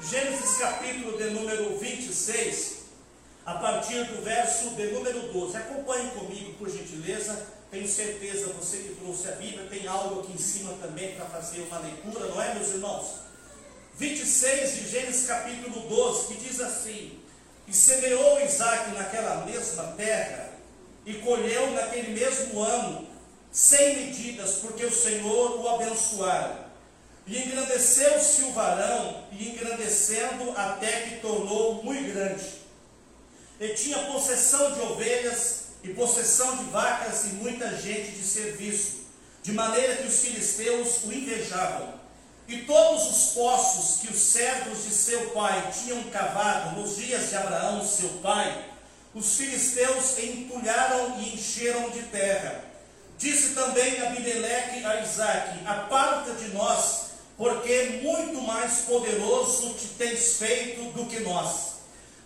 Gênesis capítulo de número 26, a partir do verso de número 12. Acompanhe comigo, por gentileza. Tenho certeza, você que trouxe a Bíblia, tem algo aqui em cima também para fazer uma leitura, não é, meus irmãos? 26 de Gênesis capítulo 12, que diz assim: E semeou Isaac naquela mesma terra, e colheu naquele mesmo ano, sem medidas, porque o Senhor o abençoara. E engrandeceu-se o varão, e engrandecendo até que tornou muito grande. E tinha possessão de ovelhas, e possessão de vacas, e muita gente de serviço, de maneira que os filisteus o invejavam. E todos os poços que os servos de seu pai tinham cavado nos dias de Abraão, seu pai, os filisteus entulharam e encheram de terra. Disse também Abimeleque a Isaac: Aparta de nós porque muito mais poderoso te tens feito do que nós.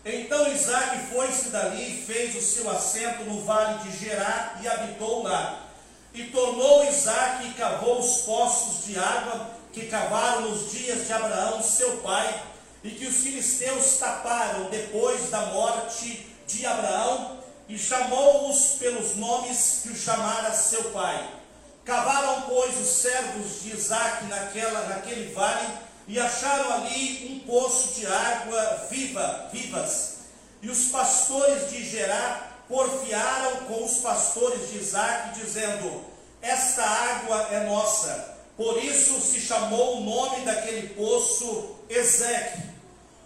Então Isaac foi-se dali e fez o seu assento no vale de Gerá e habitou lá. E tornou Isaac e cavou os poços de água que cavaram nos dias de Abraão, seu pai, e que os filisteus taparam depois da morte de Abraão, e chamou-os pelos nomes que o chamara seu pai. Cavaram, pois, os servos de Isaac naquela, naquele vale e acharam ali um poço de água viva, vivas. E os pastores de Gerá porfiaram com os pastores de Isaac, dizendo: Esta água é nossa. Por isso se chamou o nome daquele poço Ezeque,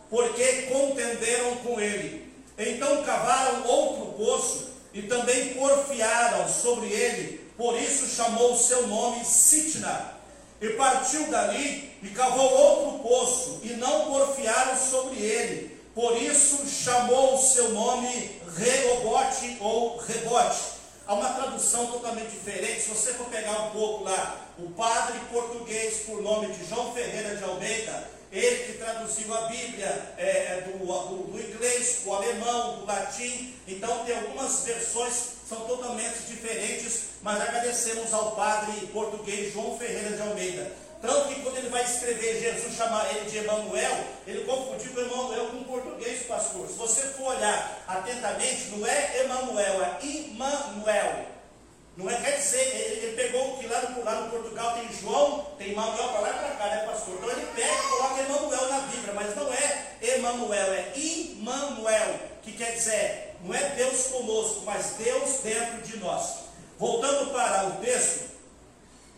porque contenderam com ele. Então cavaram outro poço e também porfiaram sobre ele por isso chamou o seu nome Sitna. E partiu dali e cavou outro poço, e não porfiaram sobre ele. Por isso chamou o seu nome Reobote ou Rebote. Há uma tradução totalmente diferente. Se você for pegar um pouco lá, o padre português, por nome de João Ferreira de Almeida, ele que traduziu a Bíblia é, é do, do, do inglês, o alemão, do latim. Então, tem algumas versões são totalmente diferentes, mas agradecemos ao padre português João Ferreira de Almeida. Tanto que quando ele vai escrever Jesus chamar ele de Emanuel, ele confundiu o Emanuel com português, pastor. Se você for olhar atentamente, não é Emanuel, é Immanuel. Não é, quer dizer, ele, ele pegou que lá no, lá no Portugal tem João, tem Emanuel para lá e para cá, né, pastor? Então ele pega e coloca Emanuel na Bíblia, mas não é Emanuel, é Immanuel, que quer dizer, não é Deus conosco, mas Deus dentro de nós. Voltando para o texto,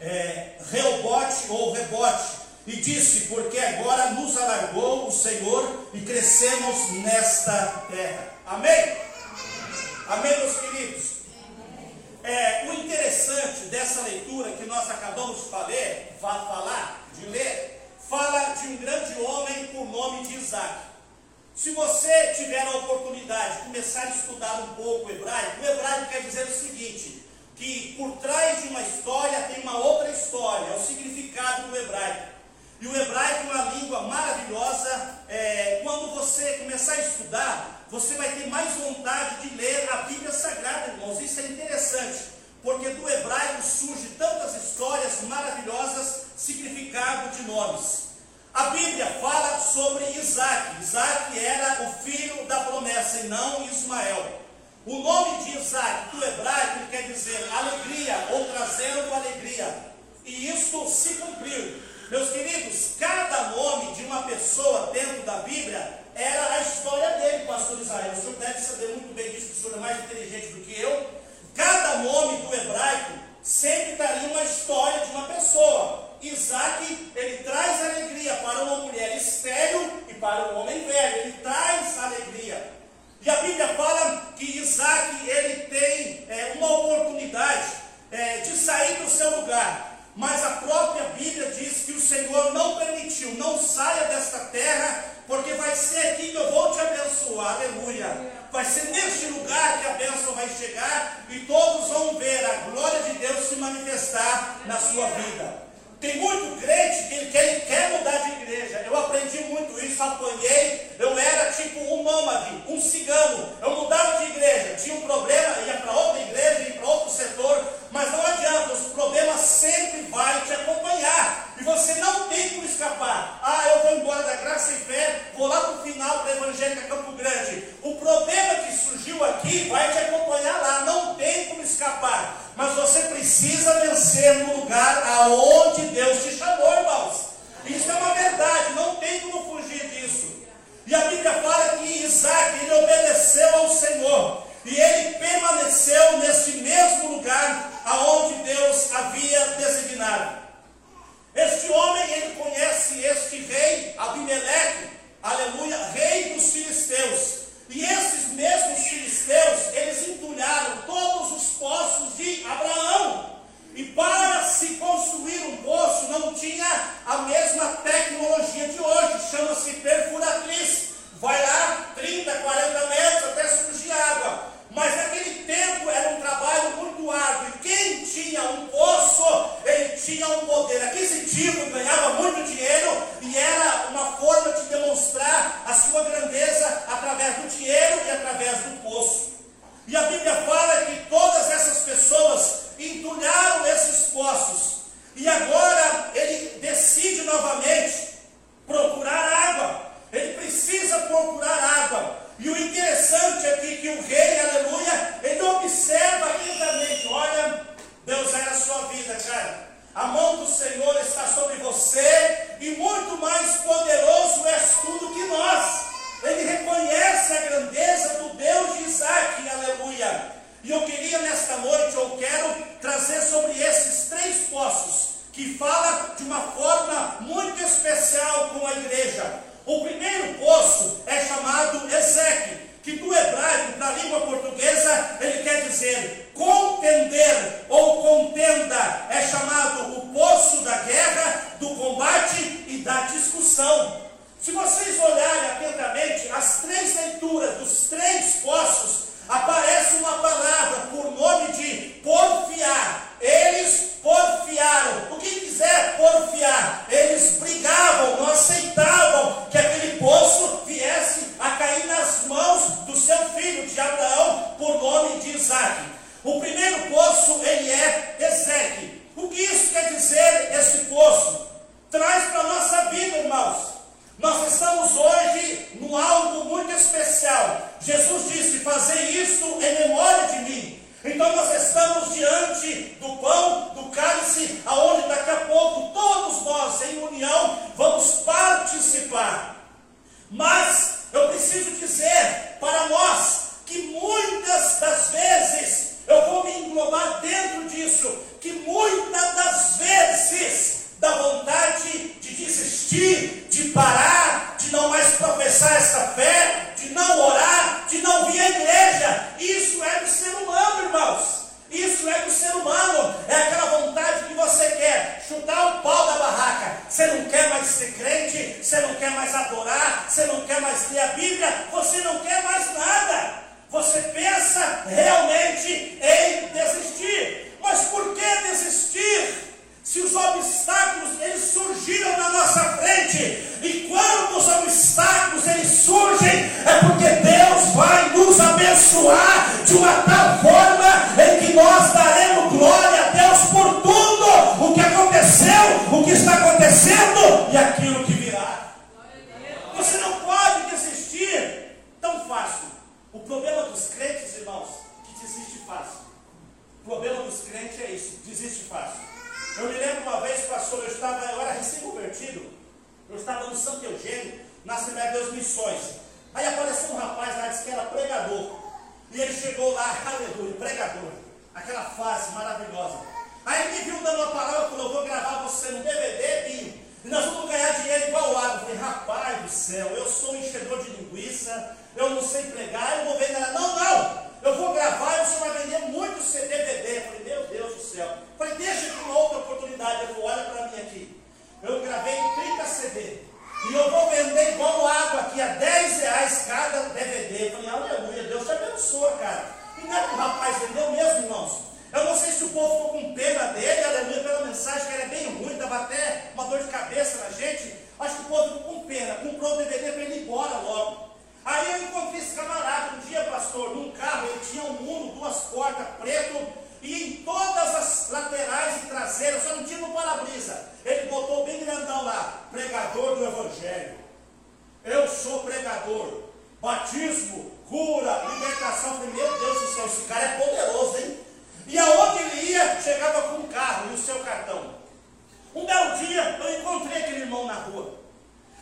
é, Reobote ou Rebote, e disse: Porque agora nos alargou o Senhor e crescemos nesta terra. Amém? Amém, meus queridos? É, o interessante dessa leitura que nós acabamos de falar, de ler, fala de um grande homem por nome de Isaac. Se você tiver a oportunidade de começar a estudar um pouco o hebraico, o hebraico quer dizer o seguinte: que por trás de uma história tem uma outra história, é o significado do hebraico. E o hebraico é uma língua maravilhosa. É, quando você começar a estudar, você vai ter mais vontade de ler a Bíblia Sagrada, irmãos. Isso é interessante, porque do hebraico surge tantas histórias maravilhosas, significado de nomes. A Bíblia fala sobre Isaac. Isaac era o filho da promessa e não Ismael. O nome de Isaac, do hebraico, quer dizer alegria ou trazendo alegria. E isso se cumpriu. Meus queridos, cada nome de uma pessoa dentro da Bíblia era a história dele, pastor Israel. O senhor deve saber muito bem disso, o senhor é mais inteligente do que eu. Cada nome do hebraico sempre estaria uma história de uma pessoa. Isaac, ele traz alegria para uma mulher estéril e para um homem velho, ele traz alegria. E a Bíblia fala que Isaac, ele tem é, uma oportunidade é, de sair do seu lugar. Mas a própria Bíblia diz que o Senhor não permitiu, eu estava no Santo Eugênio, na Assembleia de Deus Missões. Aí apareceu um rapaz lá, disse que era pregador. E ele chegou lá, aleluia, pregador. Aquela face maravilhosa. Aí ele me viu dando uma palavra falou: Eu vou gravar você no DVD. E nós vamos ganhar dinheiro igual água. Eu falei: Rapaz do céu, eu sou um enchedor de linguiça, eu não sei pregar, eu não vou vender nada. Não, não, eu vou gravar e você vai vender muito DVD. Eu falei: Meu Deus do céu. Falei, deixa aqui uma outra oportunidade. Ele falou, olha para mim aqui. Eu gravei 30 CD. E eu vou vender igual água aqui a 10 reais cada DVD. Eu falei, aleluia, Deus te abençoa, cara. E não é que o rapaz vendeu mesmo, irmãos? Eu não sei se o povo ficou com pena dele, aleluia, pela mensagem que era bem ruim, dava até uma dor de cabeça na gente. Acho que o povo ficou com pena, comprou o DVD para ele ir embora logo. Aí eu encontrei esse camarada um dia, pastor, num carro, ele tinha um mundo, duas portas, preto, e em todas as laterais e traseiras, só não tinha no para-brisa. Ele botou bem grandão lá, pregador do Evangelho. Eu sou pregador. Batismo, cura, libertação. Meu Deus do céu, esse cara é poderoso, hein? E aonde ele ia, chegava com um carro e o seu cartão. Um belo dia eu encontrei aquele irmão na rua.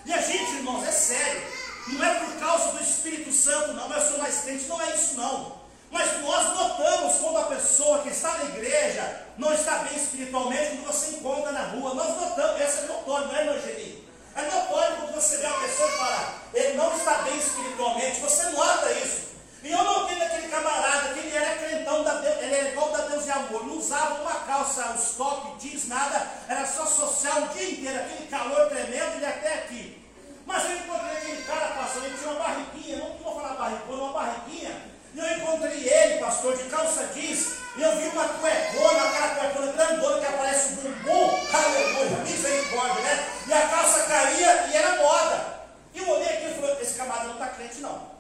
E a gente, irmãos, é sério. Não é por causa do Espírito Santo, não. Eu sou mais crente, não é isso, não. Mas nós notamos quando a pessoa que está na igreja não está bem espiritualmente, quando você encontra na rua. Nós notamos, essa é notório, não é, meu Geni? É notório quando você vê uma pessoa e fala, ele não está bem espiritualmente. Você nota isso. E eu notei naquele camarada que ele era crentão, da Deus, ele era igual da Deus e amor. Não usava uma calça, os top, jeans, nada. Era só social o dia inteiro, aquele calor tremendo, ele até aqui. Mas eu encontrei aquele cara, pastor, ele tinha uma barriguinha, não vou falar barriguinha, uma barriguinha e eu encontrei ele, pastor, de calça jeans. E eu vi uma cuecona, aquela cuecona grandona que aparece o bumbum. Aleluia, misericórdia, né? E a calça caía e era moda. E eu olhei aqui e falei, esse camarada não está crente não.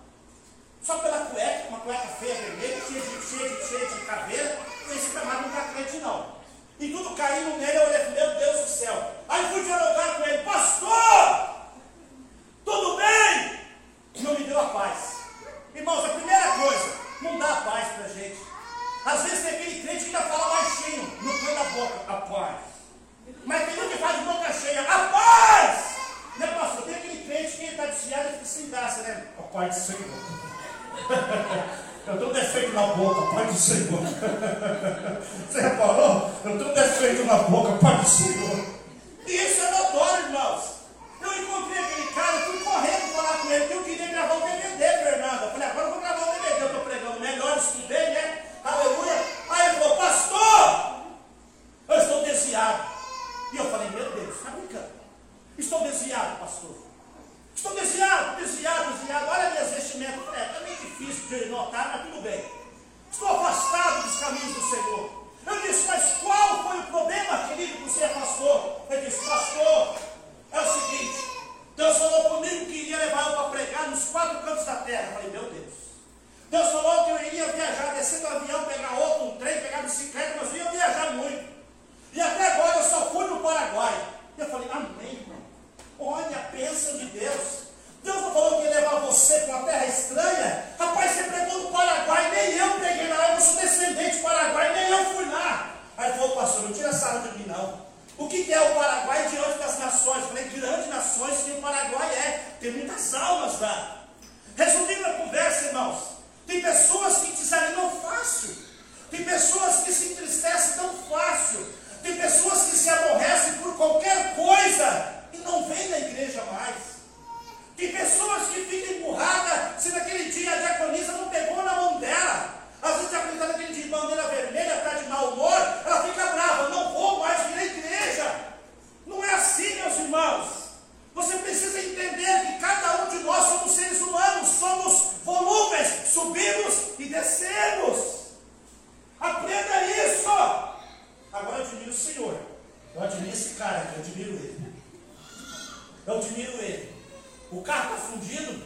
Só pela cueca, uma cueca feia, vermelha, cheia de, cheia de, cheia de caveira, esse camarada não está crente não. E tudo caindo nele, eu olhei, meu Deus do céu. Aí fui dialogar com ele, pastor, tudo bem? Não me deu a paz. Irmãos, a primeira coisa, não dá paz para a gente. Às vezes tem aquele crente que ainda fala baixinho, no canto da boca, a paz. Mas tem um que faz de boca cheia, a paz! Né, pastor? Tem aquele crente que está desviado e fica sem graça, né? A paz do Senhor. Eu tenho um defeito na boca, Pai do Senhor. Você reparou? Eu tenho um defeito na boca, Pai do Senhor. E isso é notório, irmãos. Eu encontrei aquele cara, fui correndo falar com ele que eu queria gravar o DVD, Fernanda. Eu falei, agora eu vou gravar o DVD, eu estou pregando melhor, estudei, né? Aleluia. Aí ele falou, pastor, eu estou desviado. E eu falei, meu Deus, está brincando? Estou desviado, pastor. Estou desviado, desviado, desviado. Olha minhas vestimentas. É, é meio difícil de notar, mas tudo bem. Estou afastado dos caminhos do Senhor. Eu disse, mas qual foi o problema, querido, que você afastou? Ele disse, pastor, é o seguinte, Deus falou comigo que iria levar eu para pregar nos quatro cantos da terra. Eu falei, meu Deus. Deus falou que eu iria viajar, descer do avião, pegar outro, um trem, pegar bicicleta, mas eu ia viajar muito. E até agora eu só fui no Paraguai. Eu falei, amém, irmão. Olha a bênção de Deus. Deus não falou que ia levar você para uma terra estranha? Rapaz, você pregou no Paraguai, nem eu peguei lá, eu sou descendente do Paraguai, nem eu fui lá. Aí falou, pastor, não tira essa de mim não. O que é o Paraguai diante das nações? Eu falei, grandes nações que o Paraguai é. Tem muitas almas lá. Resumindo a conversa, irmãos, tem pessoas que desanimam fácil. Tem pessoas que se entristecem tão fácil. Tem pessoas que se aborrecem por qualquer coisa e não vêm na igreja mais. Tem pessoas que ficam empurradas se naquele dia a diaconisa não pegou na mão dela. Às vezes a diaconisa naquele dia de bandeira vermelha está de mau humor, ela fica brava, não vou mais vir à igreja. Não é assim, meus irmãos. Você precisa entender que cada um de nós somos seres humanos, somos volúveis, subimos e descemos. Aprenda isso. Agora eu admiro o Senhor. Eu admiro esse cara aqui, eu admiro ele. Eu admiro ele. O carro está fundido,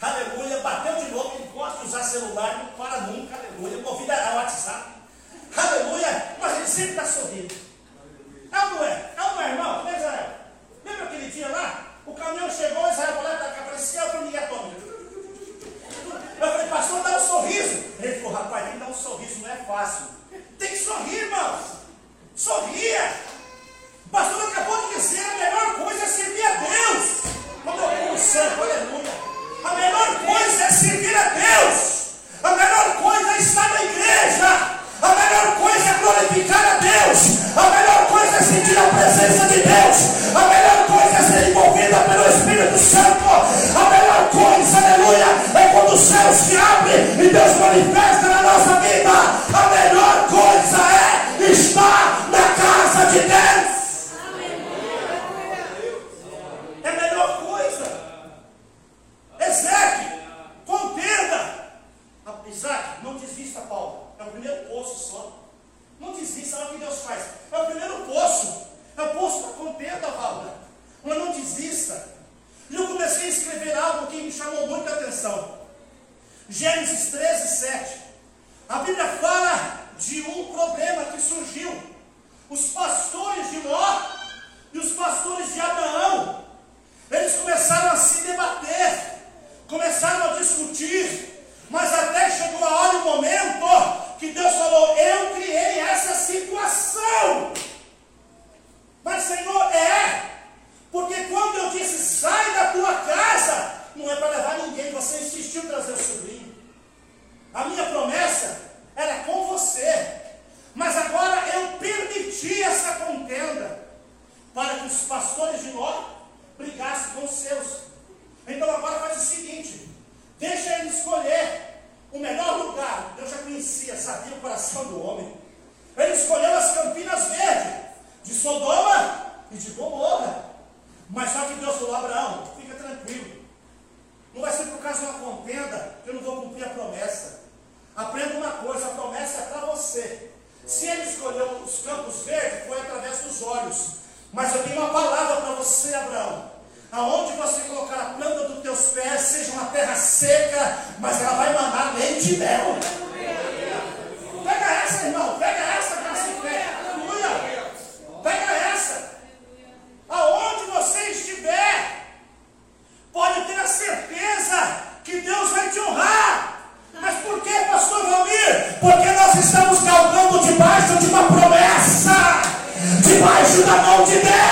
aleluia, bateu de novo, ele gosta de usar celular, não para nunca, aleluia, movida a WhatsApp, aleluia, mas ele sempre está sorrindo. É não é? Ou não é, irmão? Né, Israel? Lembra aquele dia lá? O caminhão chegou, Israel falou, apareceu para Miguel atômica. Eu falei, pastor, dá um sorriso. Ele falou, rapaz, que dar um sorriso, não é fácil. Tem que sorrir, irmãos. Sorria. O pastor acabou de dizer, a melhor coisa é servir a Deus. Quando eu como santo, aleluia. A melhor coisa é servir a Deus. A melhor coisa é estar na igreja. A melhor coisa é glorificar a Deus. A melhor coisa é sentir a presença de Deus. A melhor coisa é ser envolvida pelo Espírito Santo. A melhor coisa, aleluia, é quando o céu se abre e Deus manifesta na nossa vida. A melhor coisa é estar na casa de Deus. É a melhor coisa. Ezequiel, contenda. Isaac, não desista, Paulo. É o primeiro poço só. Não desista, olha o que Deus faz. É o primeiro poço. É o poço da contenda, Valda. Mas não desista. E eu comecei a escrever algo que me chamou muita atenção. Gênesis 13, 7. A Bíblia fala de um problema que surgiu. Os pastores debaixo da mão de Deus.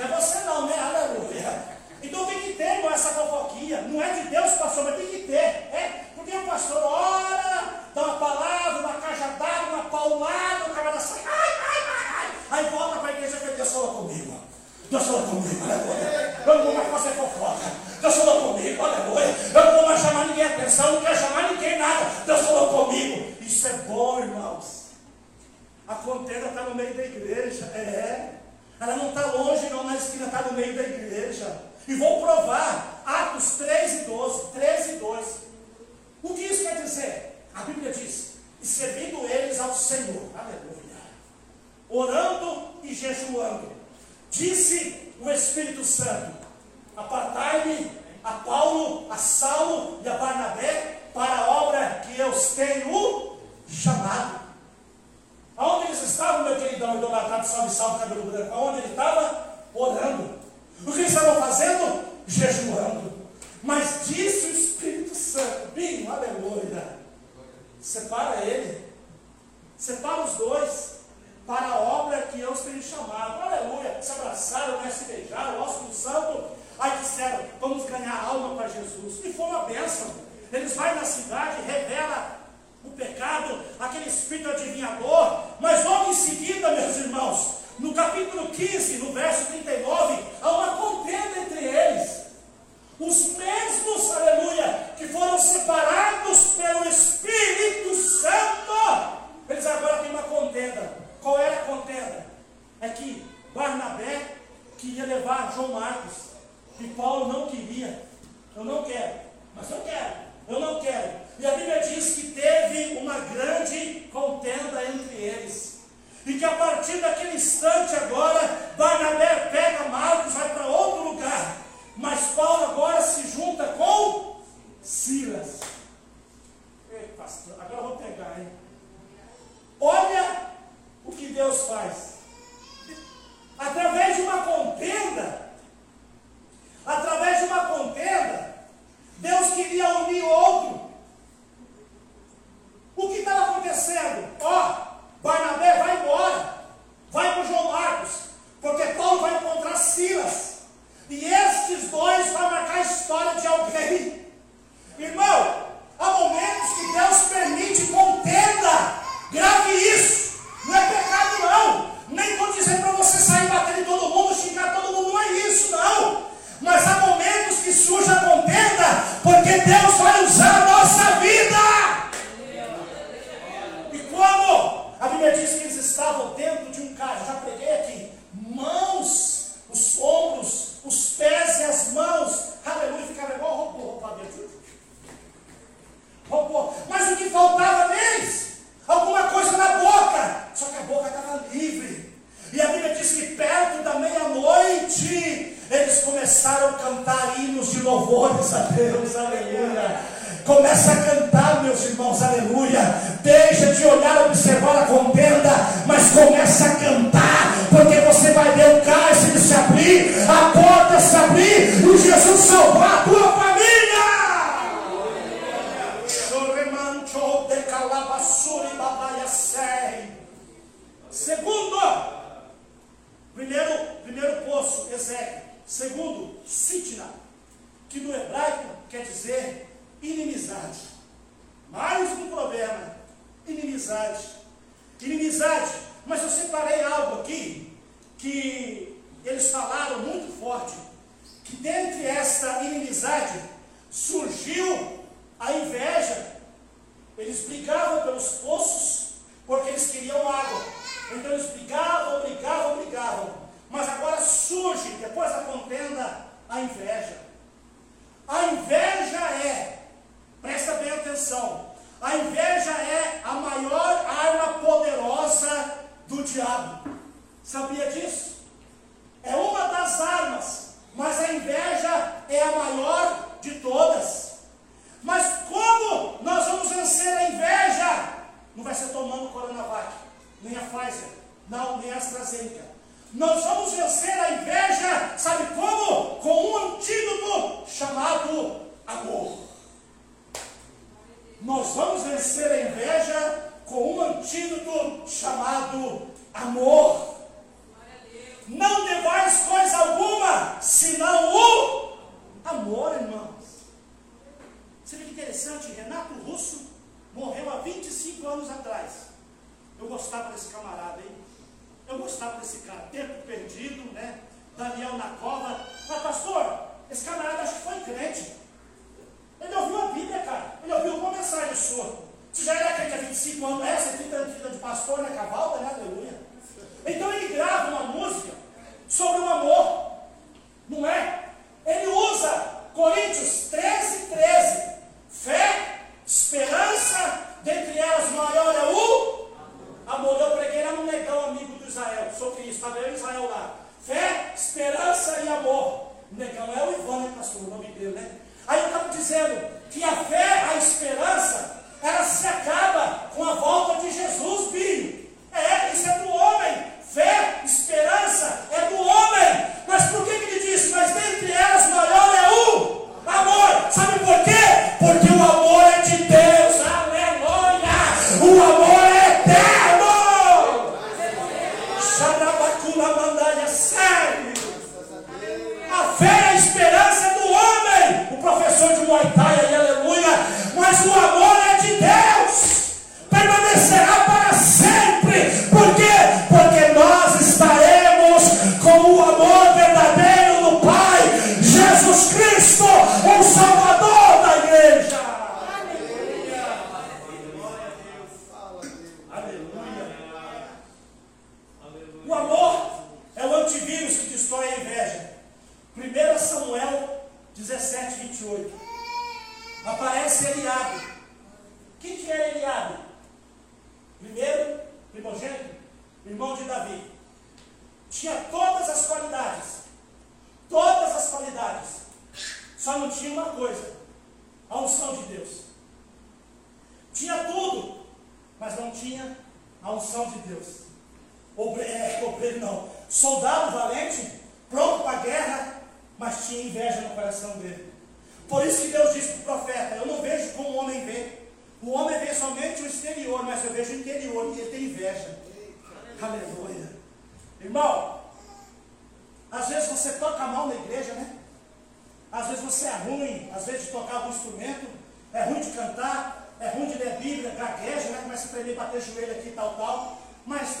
Não é você não, né? Aleluia. Então tem que ter com essa fofoquinha. Não é de Deus, pastor, mas tem que ter. É? Porque o pastor ora, dá uma palavra, uma cajadada, uma paulada, o camarada assim, sai, ai, ai, ai, ai. Aí volta para a igreja e Deus falou comigo. Deus falou comigo, aleluia. Eu não vou mais fazer fofoca. Deus falou comigo, aleluia. Eu não vou mais chamar ninguém atenção, não quero chamar ninguém nada. Deus falou comigo. Isso é bom, irmãos. A contenda está no meio da igreja. É. Ela não está longe esquina, está no meio da igreja. E vou provar. Atos 3, capítulo 15, no verso 39, há uma contenda entre eles. Os mesmos, aleluia, que foram separados pelo Espírito Santo, eles agora têm uma contenda. Qual era a contenda? É que Barnabé queria levar João Marcos, e Paulo não queria. Eu não quero, mas eu quero, eu não quero. E a Bíblia diz que teve uma grande contenda entre eles. E que a partir daquele instante agora, Barnabé pega Marcos, vai para outro lugar. Mas Paulo agora se junta Sabia disso? É uma das armas, mas a inveja é a maior de todas. Mas como nós vamos vencer a inveja? Não vai ser tomando Coronavac, nem a Pfizer, não, nem a AstraZeneca. Nós vamos vencer a inveja, sabe como? Com um antídoto chamado amor. Nós vamos vencer a inveja com um antídoto chamado amor. Não devais coisa alguma, senão o amor, irmãos. Você vê que interessante, Renato Russo morreu há 25 anos atrás. Eu gostava desse camarada, hein? Eu gostava desse cara, tempo perdido, né? Daniel na cova. Mas, pastor, esse camarada acho que foi crente. Ele ouviu a Bíblia, cara. Ele ouviu uma mensagem sua. Você já era crente há 25 anos? Você 30 anos de vida de pastor, né? Cavalda, né? Aleluia. Então ele grava uma música sobre o amor. Não é? Ele usa Coríntios 13, 13. Fé, esperança, dentre elas maior é o amor. Eu preguei lá no negão amigo do Israel. Sou Cristo, estava eu em Israel lá. Fé, esperança e amor. O negão é o Ivan, pastor? O nome dele, né? Aí eu estava dizendo que a fé, a esperança, ela se acaba com a volta de Jesus, filho. É, isso é do homem. Aleluia. Irmão, às vezes você toca mal na igreja, né? Às vezes você é ruim, às vezes de tocar algum instrumento, é ruim de cantar, é ruim de ler Bíblia, gagueja, né? começa a tremer, bater joelho aqui, tal, tal. Mas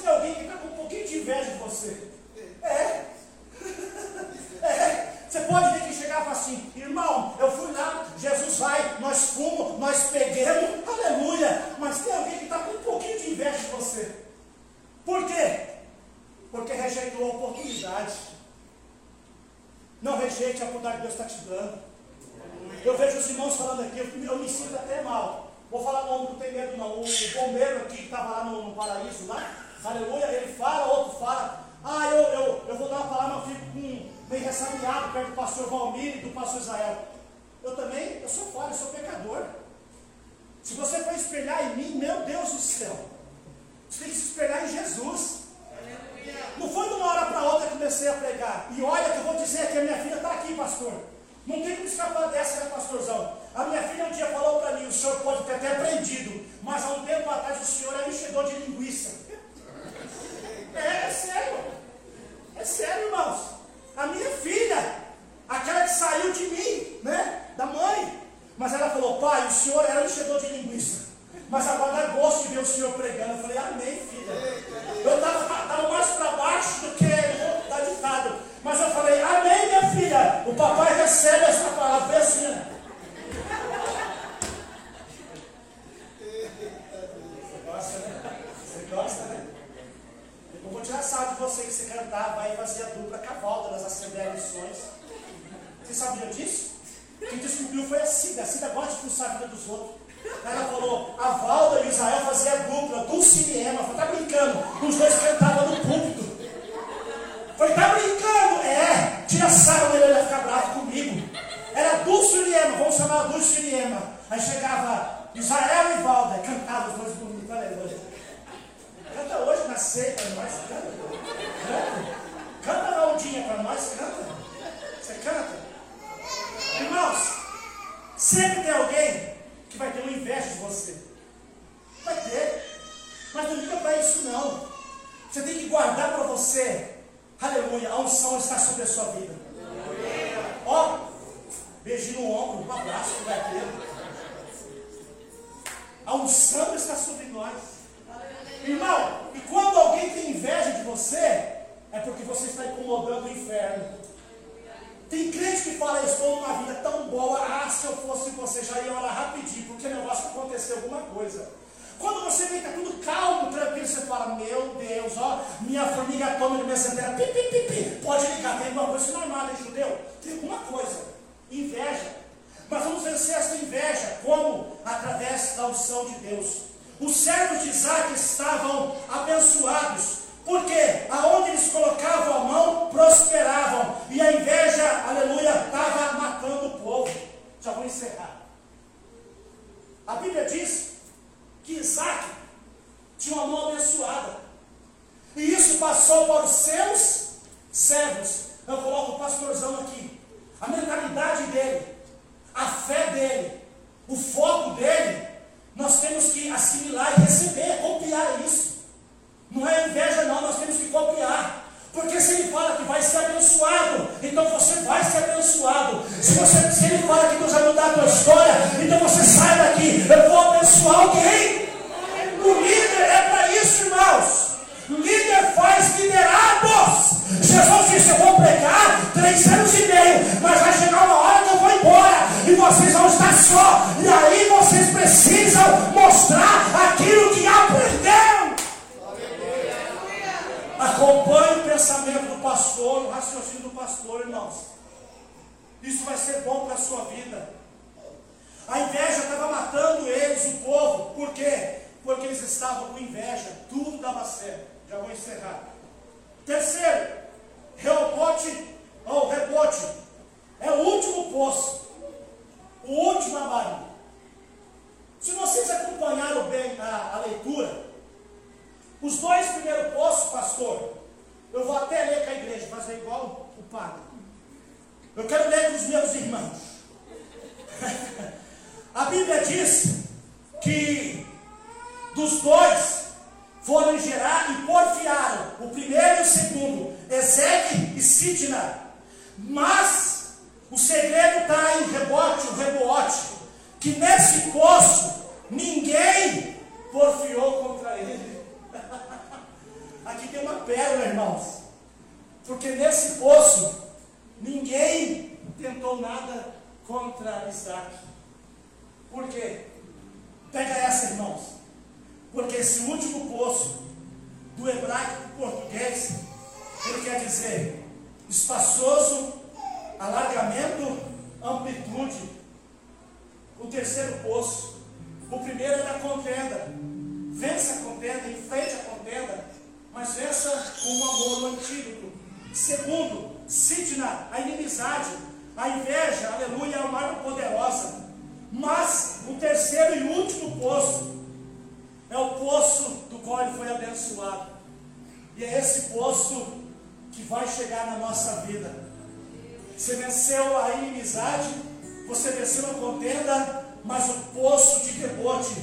minha formiga atômica, minha centelha, pi, pi, pi, pi. pode ligar, tem alguma coisa normal, hein, judeu? Tem alguma coisa, inveja. Mas vamos vencer essa inveja, como? Através da unção de Deus. Os servos de Isaac estavam abençoados, porque aonde eles colocavam a mão, prosperavam. E a inveja, aleluia, estava matando o povo. Já vou encerrar. A Bíblia diz que Isaac tinha uma mão abençoada. E isso passou para os seus servos. Eu coloco o pastorzão aqui. A mentalidade dele, a fé dele, o foco dele, nós temos que assimilar e receber, copiar isso. Não é inveja, não, nós temos que copiar. Porque se ele fala que vai ser abençoado, então você vai ser abençoado. Se, você, se ele fala que Deus vai mudar a tua história, então você sai daqui. Eu vou abençoar alguém. O líder é para isso, irmãos. Líder faz liderados. Jesus disse: Eu vou pregar três anos e meio, mas vai chegar uma hora que eu vou embora e vocês vão estar só. E aí vocês precisam mostrar aquilo que aprenderam. Acompanhe o pensamento do pastor, o raciocínio do pastor, irmãos. Isso vai ser bom para a sua vida. A inveja estava matando eles, o povo. Por quê? porque eles estavam com inveja, tudo dava certo. Já vou encerrar. Terceiro, rebote ou rebote é o último poço, o último amargo. Se vocês acompanharam bem a, a leitura, os dois primeiros poços, pastor, eu vou até ler com a igreja, mas é igual o padre. Eu quero ler com os meus irmãos. a Bíblia diz que dos dois foram gerar e porfiaram, o primeiro e o segundo, Ezequiel e Sidna. Mas o segredo está em rebote, o rebote, que nesse poço ninguém porfiou contra ele. Aqui tem uma pérola, irmãos. Porque nesse poço ninguém tentou nada contra Isaac. Por quê? Pega essa, irmãos. Porque esse último poço, do hebraico para o português, ele quer dizer espaçoso, alargamento, amplitude. O terceiro poço, o primeiro é da contenda. Vença a contenda, enfrente a contenda, mas vença com um amor antídoto. Segundo, Sidna, a inimizade, a inveja, aleluia, é uma poderosa. Mas o terceiro e último poço é o poço do qual ele foi abençoado. E é esse poço que vai chegar na nossa vida. Você venceu a inimizade, você venceu a contenda, mas o poço de rebote,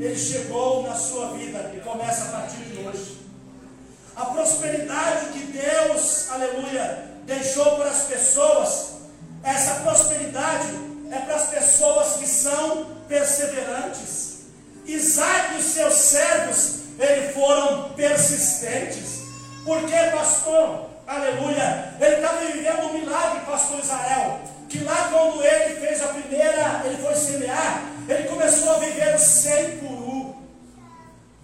ele chegou na sua vida e começa a partir de hoje. A prosperidade que Deus, aleluia, deixou para as pessoas, essa prosperidade é para as pessoas que são perseverantes. Isaac e os seus servos, eles foram persistentes. Porque, pastor, aleluia, ele estava vivendo um milagre, pastor Israel. Que lá quando ele fez a primeira, ele foi semear, ele começou a viver o 100 por um.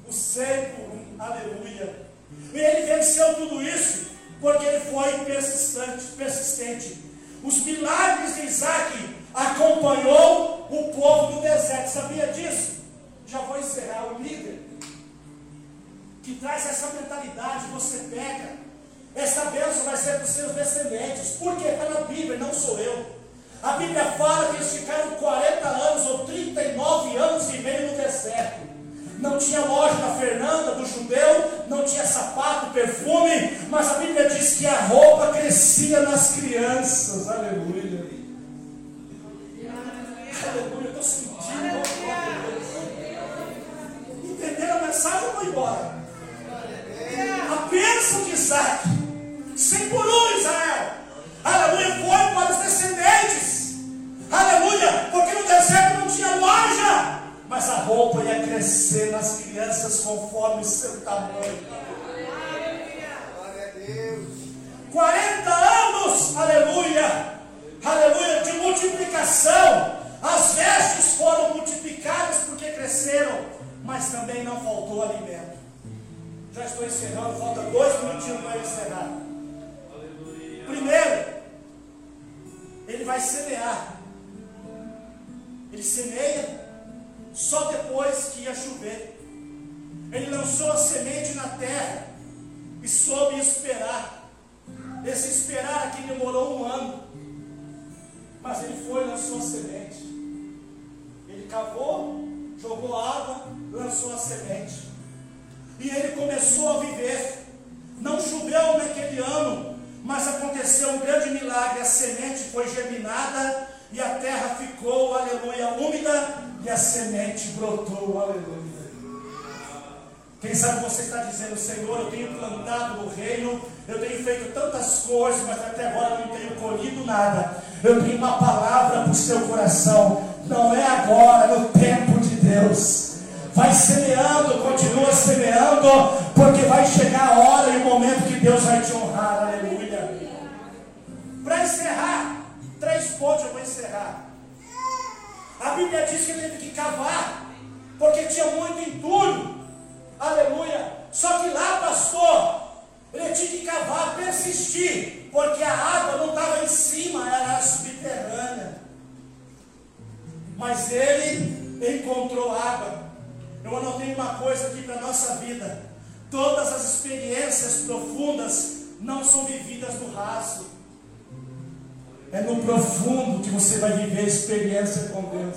O 100 por um, aleluia. E ele venceu tudo isso porque ele foi persistente, persistente. Os milagres de Isaac acompanhou o povo do deserto. Sabia disso? Já vou encerrar, o líder que traz essa mentalidade, você pega, essa bênção vai ser para os seus descendentes. Por quê? Está na Bíblia, não sou eu. A Bíblia fala que eles ficaram 40 anos ou 39 anos e meio no deserto. Não tinha loja na Fernanda, do judeu, não tinha sapato, perfume, mas a Bíblia diz que a roupa crescia nas crianças. Aleluia. Aleluia, vou embora. A bênção de Isaac, sem por um Israel, aleluia, foi para os descendentes, aleluia, porque no deserto não tinha loja, mas a roupa ia crescer nas crianças conforme o seu tamanho. 40 anos, aleluia, aleluia, de multiplicação. As vestes foram multiplicadas porque cresceram mas também não faltou alimento. Já estou encerrando, falta dois minutinhos para encerrar. Primeiro, ele vai semear. Ele semeia só depois que ia chover. Ele lançou a semente na terra e soube esperar. Esse esperar aqui demorou um ano. Mas ele foi e lançou a semente. Ele cavou, jogou água, lançou a semente. E ele começou a viver. Não choveu naquele ano, mas aconteceu um grande milagre. A semente foi germinada e a terra ficou, aleluia, úmida e a semente brotou, aleluia. Quem sabe você está dizendo, Senhor, eu tenho plantado no reino, eu tenho feito tantas coisas, mas até agora não tenho colhido nada. Eu tenho uma palavra para o seu coração. Não é agora, no tempo Deus. Vai semeando, continua semeando, porque vai chegar a hora e o momento que Deus vai te honrar. Aleluia. Para encerrar, três pontos eu vou encerrar. A Bíblia diz que ele teve que cavar, porque tinha muito entulho. Aleluia. Só que lá, pastor, ele tinha que cavar, persistir, porque a água não estava em cima, era subterrânea. Mas ele encontrou água. Eu anotei uma coisa aqui para a nossa vida. Todas as experiências profundas não são vividas no raso. É no profundo que você vai viver a experiência com Deus.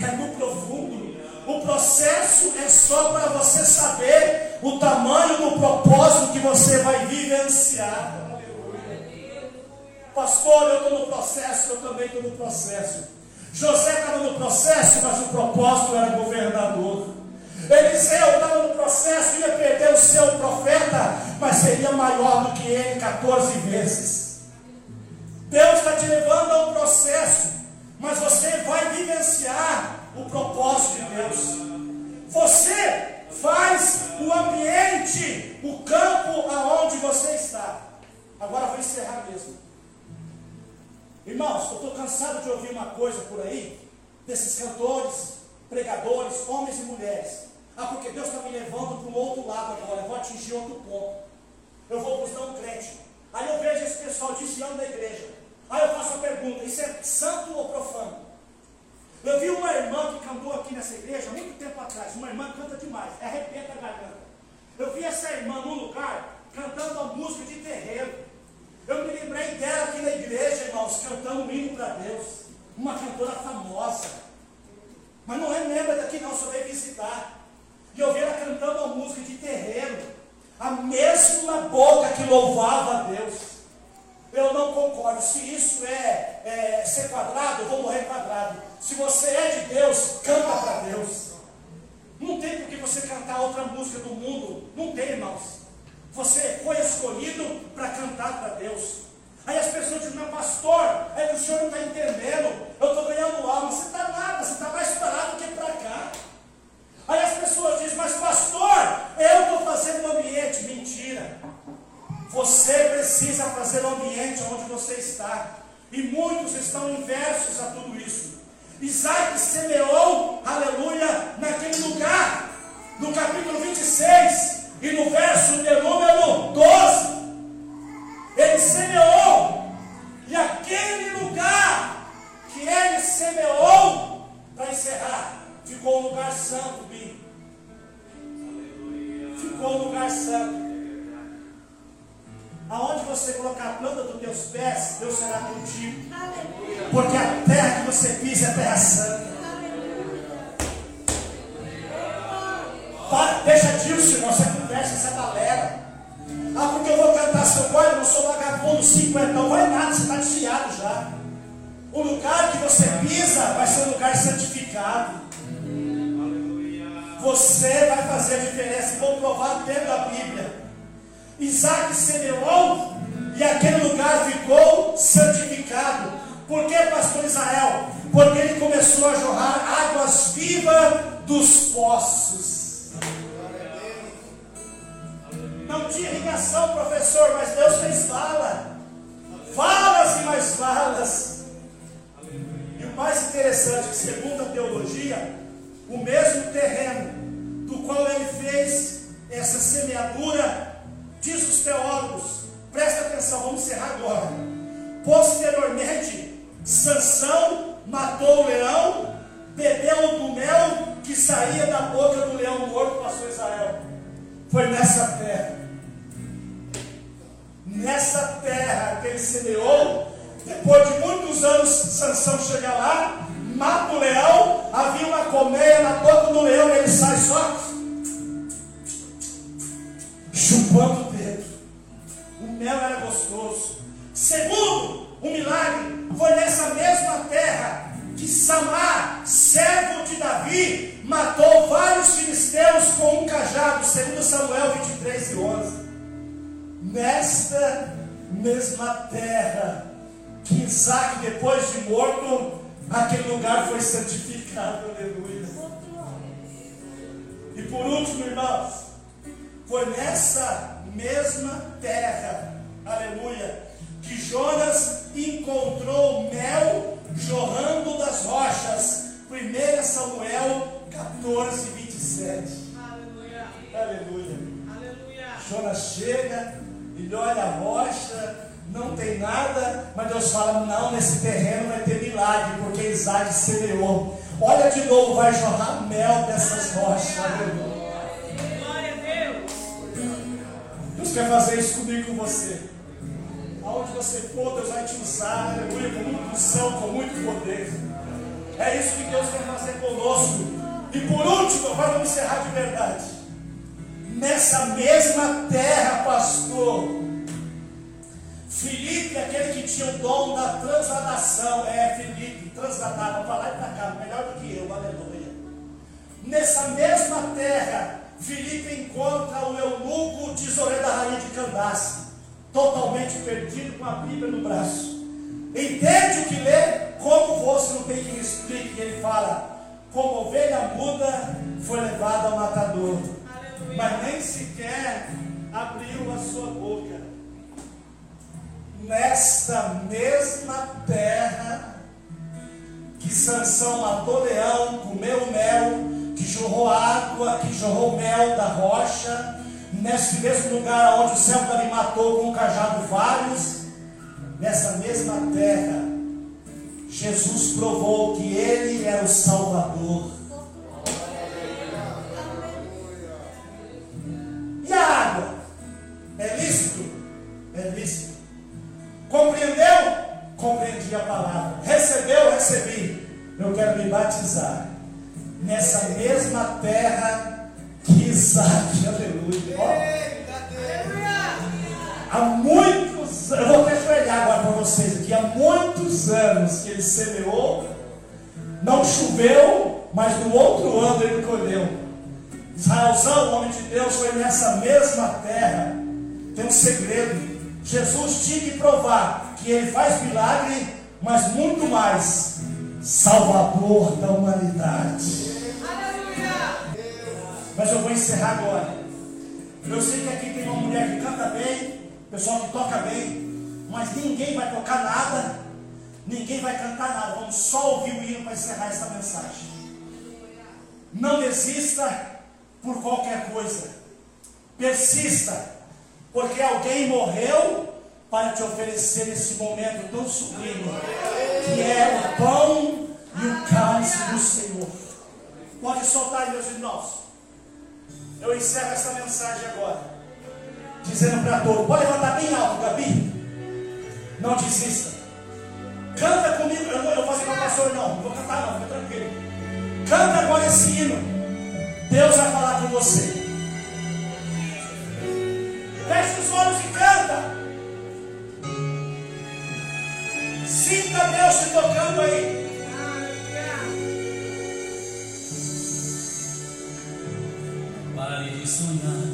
É no profundo. O processo é só para você saber o tamanho do propósito que você vai vivenciar. Pastor, eu estou no processo, eu também estou no processo. José estava no processo, mas o propósito era governador. Eliseu estava no processo, ia perder o seu profeta, mas seria maior do que ele 14 vezes. Deus está te levando a um processo, mas você vai vivenciar o propósito de Deus. Você faz o ambiente, o campo aonde você está. Agora vou encerrar mesmo. Irmãos, eu estou cansado de ouvir uma coisa por aí, desses cantores, pregadores, homens e mulheres. Ah, porque Deus está me levando para o outro lado agora, eu vou atingir outro ponto. Eu vou buscar um crente. Aí eu vejo esse pessoal desviando da igreja. Aí eu faço a pergunta: isso é santo ou profano? Eu vi uma irmã que cantou aqui nessa igreja muito tempo atrás. Uma irmã canta demais, arrebenta a garganta. Eu vi essa irmã num lugar cantando a música de terreiro. Eu me lembrei dela aqui na igreja, irmãos, cantando um hino para Deus. Uma cantora famosa. Mas não é membro daqui, não, só veio visitar. E eu vi ela cantando uma música de terreiro. A mesma boca que louvava a Deus. Eu não concordo. Se isso é, é ser quadrado, eu vou morrer quadrado. Se você é de Deus, canta para Deus. Não tem por que você cantar outra música do mundo. Não tem, irmãos. Você foi escolhido para cantar para Deus. Aí as pessoas dizem, meu pastor, é que o senhor não está entendendo. Eu estou ganhando alma. Você está nada, você está mais parado do que para cá. Aí as pessoas dizem, mas pastor, eu estou fazendo o ambiente. Mentira. Você precisa fazer o ambiente onde você está. E muitos estão inversos a tudo isso. Isaac semeou, aleluia, naquele lugar, no capítulo 26 e no verso de número 12. Ele semeou, e aquele lugar que ele semeou, para encerrar, ficou um lugar santo. Ficou um lugar santo. Aonde você colocar a planta dos teus pés, Deus será contigo. Porque a terra que você pisa é terra santa. Para, deixa disso, irmão, essa galera. Ah, porque eu vou cantar seu pai, eu não sou vagabundo, cinquentão, vai nada, você está desfiado já. O lugar que você pisa vai ser um lugar santificado. Você vai fazer a diferença, vou provar dentro da Bíblia. Isaac semeou e aquele lugar ficou santificado. Por que, pastor Israel? Porque ele começou a jorrar águas vivas dos poços. Não tinha irrigação, professor, mas Deus fez vala. Valas e mais valas. E o mais interessante, que segundo a teologia, o mesmo terreno do qual ele fez essa semeadura, diz os teólogos, presta atenção, vamos encerrar agora. Posteriormente, Sansão matou o leão, bebeu do mel que saía da boca do leão morto, pastor Israel. Foi nessa terra. Nessa terra que ele semeou, depois de muitos anos, Sansão chega lá, mata o leão, havia uma colmeia na boca do leão, ele sai só chupando encerrar de verdade. Nessa mesma terra, pastor, Filipe, aquele que tinha o dom da transladação, é Filipe, transladava para lá e para cá, melhor do que eu, aleluia. Nessa mesma terra, Filipe encontra o eunuco Zoré da Rainha de Candace, totalmente perdido com a Bíblia no braço. Entende o que lê? Como você não tem que explique? Ele fala: como ovelha muda foi levada ao matador, Aleluia. mas nem sequer abriu a sua boca. Nesta mesma terra que Sansão matou leão, comeu mel, que jorrou água, que jorrou mel da rocha, nesse mesmo lugar onde o céu também matou com um cajado vários, nessa mesma terra, Jesus provou que Ele era o Salvador. E a água? É lícito? É lícito. Compreendeu? Compreendi a palavra. Recebeu? Recebi. Eu quero me batizar nessa mesma terra que Isaac, aleluia. Há muitos anos, eu vou ajoelhar agora para vocês aqui, há muitos anos que ele semeou, não choveu, mas no outro ano ele colheu. Israelzão, o homem de Deus, foi nessa mesma terra. Tem um segredo. Jesus tinha que provar que ele faz milagre, mas muito mais, Salvador da humanidade. Mas eu vou encerrar agora. Eu sei que aqui tem uma mulher que canta bem, pessoal que toca bem, mas ninguém vai tocar nada, ninguém vai cantar nada. Vamos só ouvir o hino para encerrar essa mensagem. Não desista por qualquer coisa. Persista, porque alguém morreu para te oferecer esse momento tão sublime, que é o pão e o cálice do Senhor. Pode soltar, meus irmãos. Eu encerro essa mensagem agora, dizendo para todos: pode levantar bem alto, Gabi. Não desista. Canta comigo. Eu não vou fazer com o pastor, não. Não vou cantar, não. Fica tranquilo. Canta agora esse hino. Deus vai falar com você. Feche os olhos e canta. Sinta Deus te tocando aí. pare de sonhar,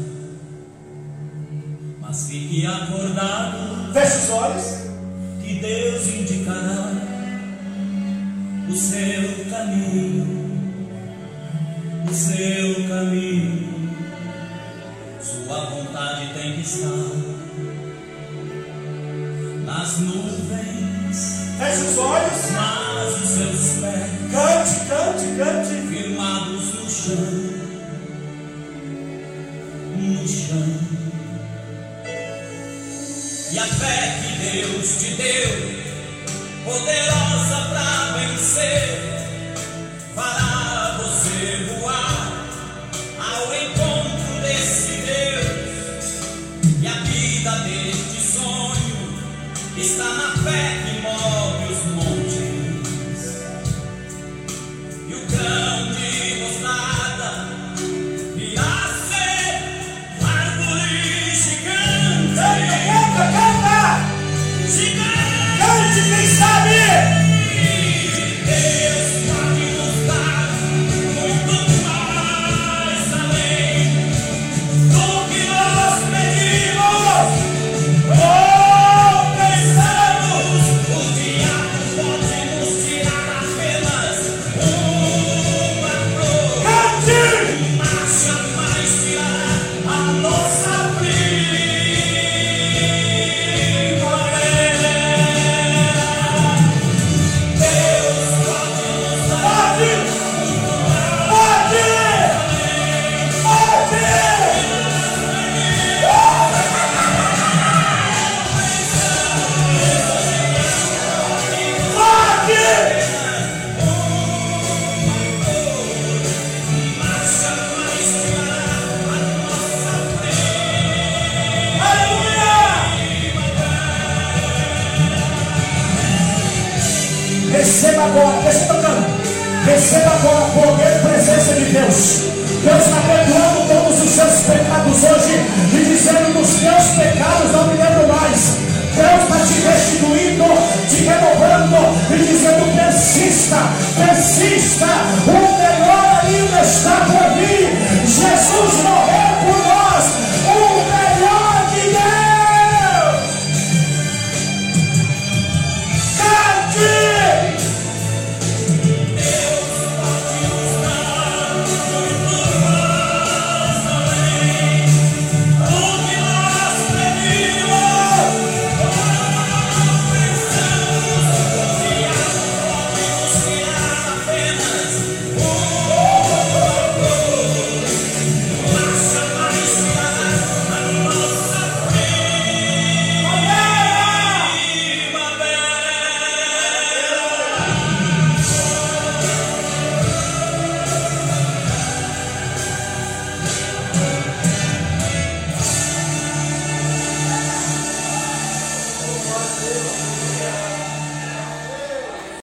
mas fique acordado. Feche os olhos. Que Deus indicará o seu caminho, o seu caminho. Sua vontade tem que estar nas nuvens. Feche os olhos. Mas os seus pés. Cante, cante, cante. Firmados no chão. A fé que Deus te deu, poderosa para vencer Receba agora, deixa eu tocando. Receba agora o poder e presença de Deus. Deus está perdoando todos os seus pecados hoje e dizendo dos teus pecados não me lembro mais. Deus está te restituindo, te renovando e dizendo persista, persista. O melhor ainda está por vir. Jesus morreu por nós.